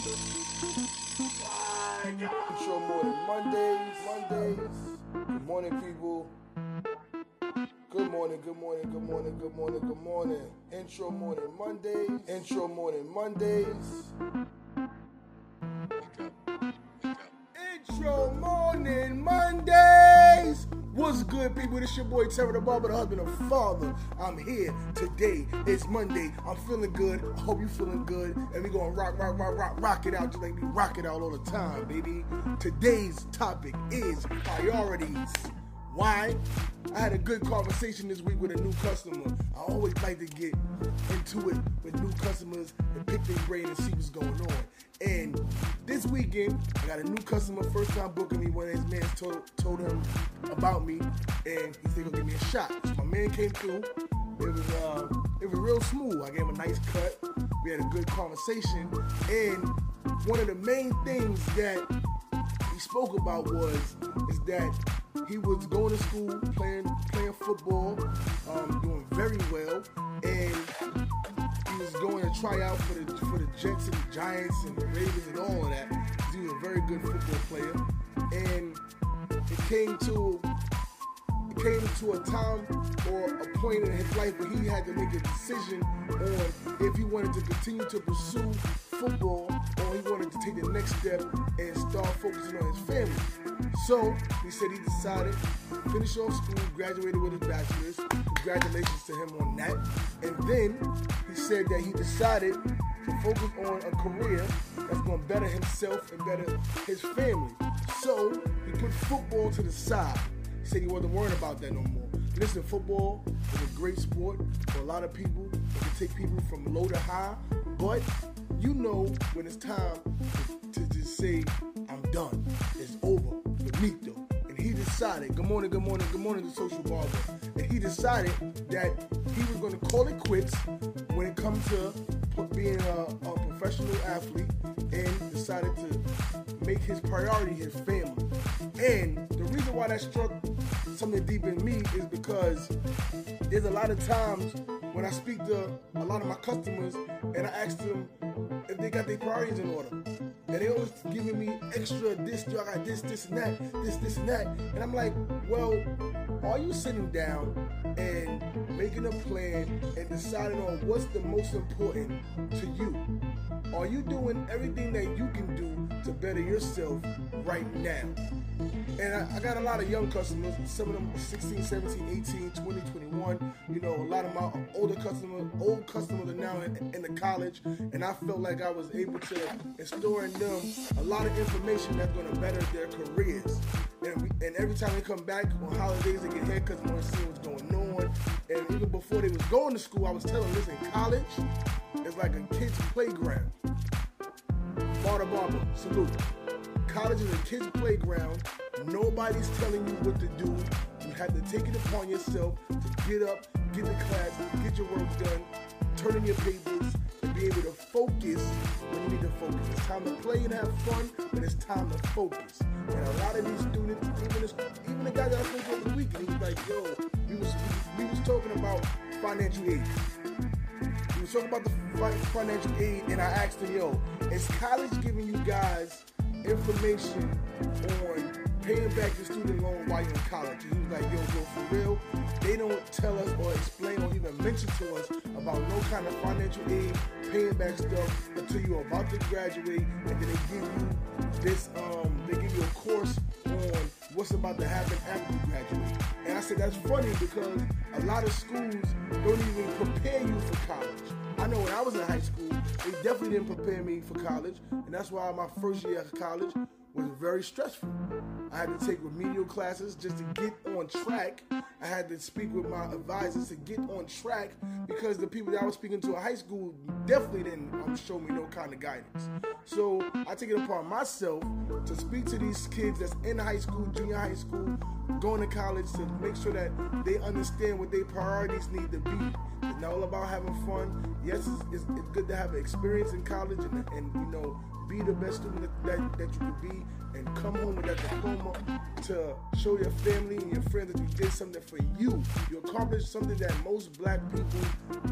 Intro morning Mondays, Mondays. Good morning, people. Good morning, good morning, good morning, good morning, good morning. Intro morning Mondays, intro morning Mondays. What's good, people? This your boy Terry the Barber, the husband and father. I'm here today. It's Monday. I'm feeling good. I hope you feeling good. And we gonna rock, rock, rock, rock, rock it out just like we rock it out all the time, baby. Today's topic is priorities. Why? I had a good conversation this week with a new customer. I always like to get into it with new customers and pick their brain and see what's going on. And this weekend, I got a new customer, first time booking me. One of his men told, told him about me, and he said he'll give me a shot. So my man came through. It was uh, it was real smooth. I gave him a nice cut. We had a good conversation, and one of the main things that he spoke about was is that he was going to school, playing playing football, um, doing very well, and he was going to try out for the for the Jets and the Giants and the Ravens and all of that. He was a very good football player, and it came to it came to a time or a point in his life where he had to make a decision on if he wanted to continue to pursue football or he wanted to take the next step and start focusing on his family. So he said he decided to finish off school, graduated with his bachelor's. Congratulations to him on that. And then he said that he decided to focus on a career that's going to better himself and better his family. So he put football to the side. He said he wasn't worried about that no more. Listen, football is a great sport for a lot of people. It can take people from low to high, but you know when it's time to, just say, I'm done. It's over. Finito. And he decided, good morning, good morning, good morning to Social Barber. And he decided that he was going to call it quits when it comes to being a, a professional athlete and decided to make his priority his family. And the reason why that struck something deep in me is because there's a lot of times when I speak to a lot of my customers and I ask them if they got their priorities in order. And they always giving me extra this, I got this, this, and that, this, this, and that. And I'm like, well, are you sitting down and making a plan and deciding on what's the most important to you? Are you doing everything that you can do to better yourself right now? And I, I, got a lot of young customers, some of them are 16, 17, 18, 20, 21. You know, a lot of my older customers, old customers are now in, in the college, and I felt like I was able to instill in them a lot of information that's going to better their careers. And, and every time they come back on holidays, they get haircuts and want to see what's going on. And even before they was going to school, I was telling them, listen, college is like a kid's playground. Barter Barber, salute. College is a kid's playground. Nobody's telling you what to do. You have to take it upon yourself to get up, get to class, get your work done, turn in your papers, and be able to focus when you need to focus. It's time to play and have fun, but it's time to focus. And a lot of these students, even this, even the guy that I spoke to the weekend, he was like, yo, we was, we was talking about financial aid. We was talking about the financial aid, and I asked him, yo, is college giving you guys information on paying back your student loan while you're in college. And he was like, yo, yo, for real, they don't tell us or explain or even mention to us about no kind of financial aid, paying back stuff until you're about to graduate, and then they give you this, um, they give you a course on what's about to happen after you graduate. And I said that's funny because a lot of schools don't even prepare you for college. I know when I was in high school, they definitely didn't prepare me for college, and that's why my first year of college was very stressful. I had to take remedial classes just to get on track. I had to speak with my advisors to get on track because the people that I was speaking to in high school definitely didn't um, show me no kind of guidance. So I take it upon myself to speak to these kids that's in high school, junior high school, going to college to make sure that they understand what their priorities need to be. It's not all about having fun. Yes, it's, it's, it's good to have an experience in college and, and you know be the best student that, that, you could be and come home with that diploma to show your family and your friends that you did something for you. You accomplish something that most black people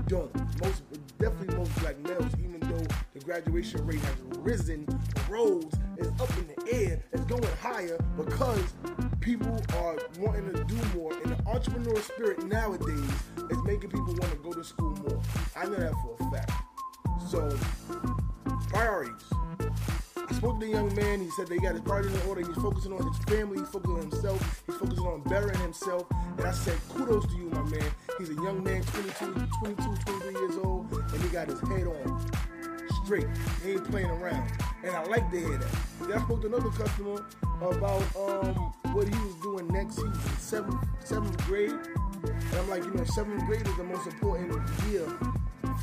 don't. Most definitely most black males, even though the graduation rate has risen, rose, is up in the air, it's going higher because people are wanting to do more. And the entrepreneur spirit nowadays is making people want to go to school more. I know that for a fact. So, priorities. I spoke to the young man. He said they got his priorities in order. He's focusing on his family. He's focusing on himself. He's focusing on bettering himself. And I said, kudos to you, my man. He's a young man, 22, 22, 23 years old, and he got his head on straight. He ain't playing around. And I like to hear that. Then I spoke to another customer about um, what he was doing next. He in seventh, seventh grade. And I'm like, you know, seventh grade is the most important year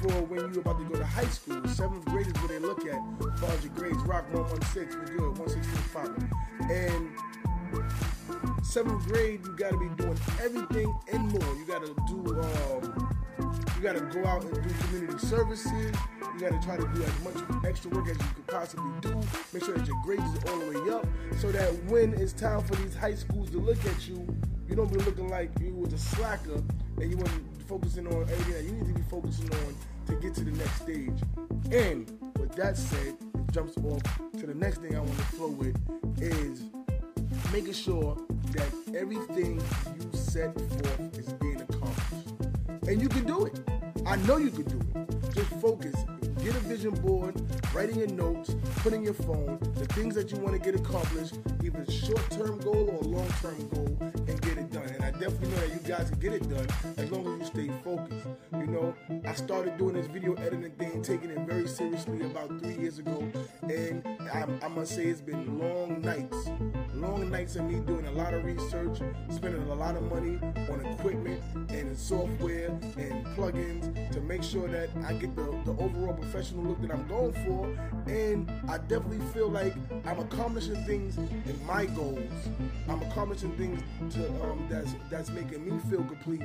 for when you're about to go to high school. Seventh grade is where they look at as far as your grades. Rock 116, we're good, 116 And seventh grade, you got to be doing everything and more. You got to do, um, you got to go out and do community services. You got to try to do as much extra work as you could possibly do. Make sure that your grades are all the way up, so that when it's time for these high schools to look at you, you don't be looking like you was a slacker and you wasn't focusing on everything that you need to be focusing on to get to the next stage. And with that said, it jumps off to the next thing I want to flow with is making sure that everything you set forth is being accomplished. And you can do it. I know you can do it. Just focus. Get a vision board, writing your notes, put in your phone the things that you want to get accomplished, either short-term goal or long-term goal, definitely know that you guys can get it done as long as you stay focused. You know, I started doing this video editing thing, taking it very seriously about three years ago, and I, I must say it's been long nights, long nights of me doing a lot of research, spending a lot of money on equipment and software and plugins to make sure that I get the, the overall professional look that I'm going for. And I definitely feel like I'm accomplishing things in my goals. I'm accomplishing things to um, that's that's making me feel complete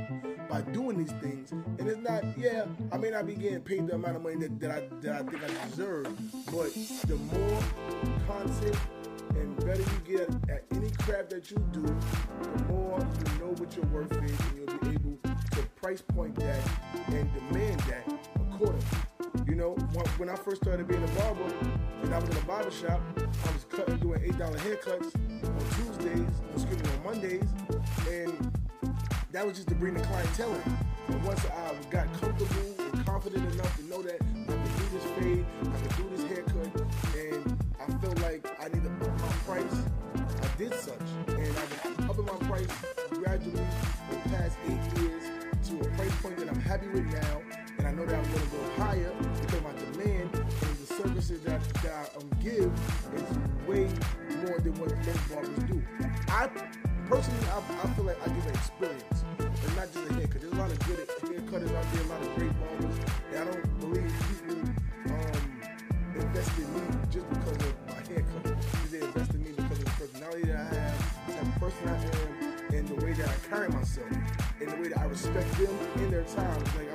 by doing these things. And it's not, yeah, I may not be getting paid the amount of money that, that I that I think I deserve, but the more content and better you get at any craft that you do, the more you know what your worth is, and you'll be able to price point that and demand that accordingly. You know, when I first started being a barber, and I was in a barber shop, I was cutting, doing eight dollar haircuts on Tuesdays, excuse me, on Mondays, and that was just to bring the clientele in. And once I got comfortable and confident enough to know that I could do this fade, I could do this haircut, and I felt like I needed to up my price, I did such. And I've been upping my price gradually for the past eight years to a price point that I'm happy with now. And I know that I'm going to go higher because my demand and the services that, that I um, give is way more than what most barbers do. I personally, I, I feel like I give an experience, and not just a haircut. There's a lot of good haircutters out there, a lot of great barbers, and I don't believe people um, invest in me just because of my haircut. They invest in me because of the personality that I have, the type of person I am, and the way that I carry myself, and the way that I respect them in their time. Like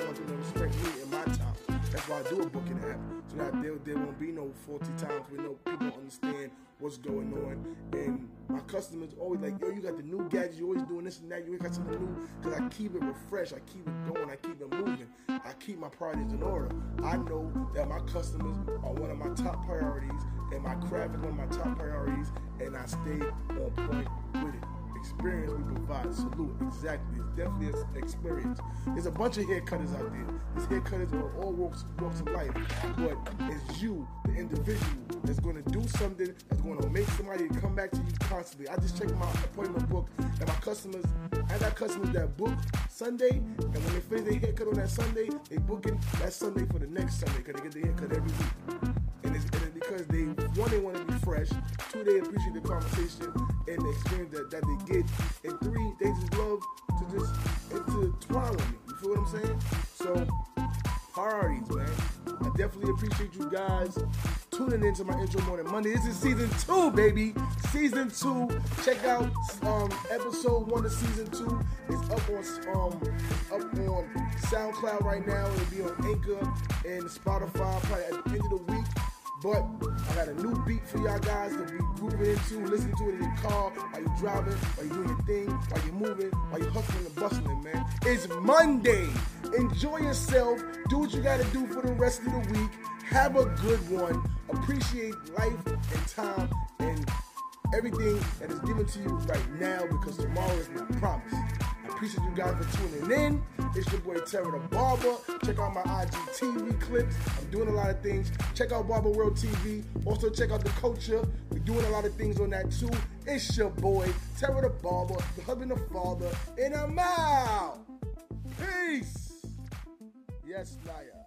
why I do a booking app, so that there, there won't be no faulty times where no people understand what's going on. And my customers always like, yo, you got the new gadgets, you always doing this and that, you ain't got something new. Because I keep it refreshed, I keep it going, I keep it moving, I keep my priorities in order. I know that my customers are one of my top priorities, and my craft is one of my top priorities, and I stay on point experience we provide. Salute. Exactly. It's definitely an experience. There's a bunch of haircutters out there. These haircutters are all walks, walks of life. But it's you, the individual, that's going to do something that's going to make somebody come back to you constantly. I just checked my appointment book and my customers, I got customers that book Sunday, and when they finish their haircut on that Sunday, they booking that Sunday for the next Sunday because they get their haircut every week. And it's, and it's because they, they want to fresh, two, they appreciate the conversation and the experience that, that they get, and three, they just love to just intertwine with me. You feel what I'm saying? So, priorities, man. I definitely appreciate you guys tuning into my intro morning Monday. This is season two, baby. Season two. Check out um, episode one of season two. It's up on um up on SoundCloud right now. It'll be on Anchor and Spotify probably at the end of the week. But I got a new beat for y'all guys to be grooving into, listening to it in your car, while you're driving, while you're doing your thing, while you're moving, while you're hustling and bustling, man. It's Monday. Enjoy yourself. Do what you got to do for the rest of the week. Have a good one. Appreciate life and time and everything that is given to you right now because tomorrow is not promised. I appreciate you guys for tuning in. It's your boy Terror the Barber. Check out my IGTV clips. I'm doing a lot of things. Check out Barber World TV. Also check out the culture. We're doing a lot of things on that too. It's your boy Terror the Barber, the husband and father, and I'm out. Peace. Yes, liar.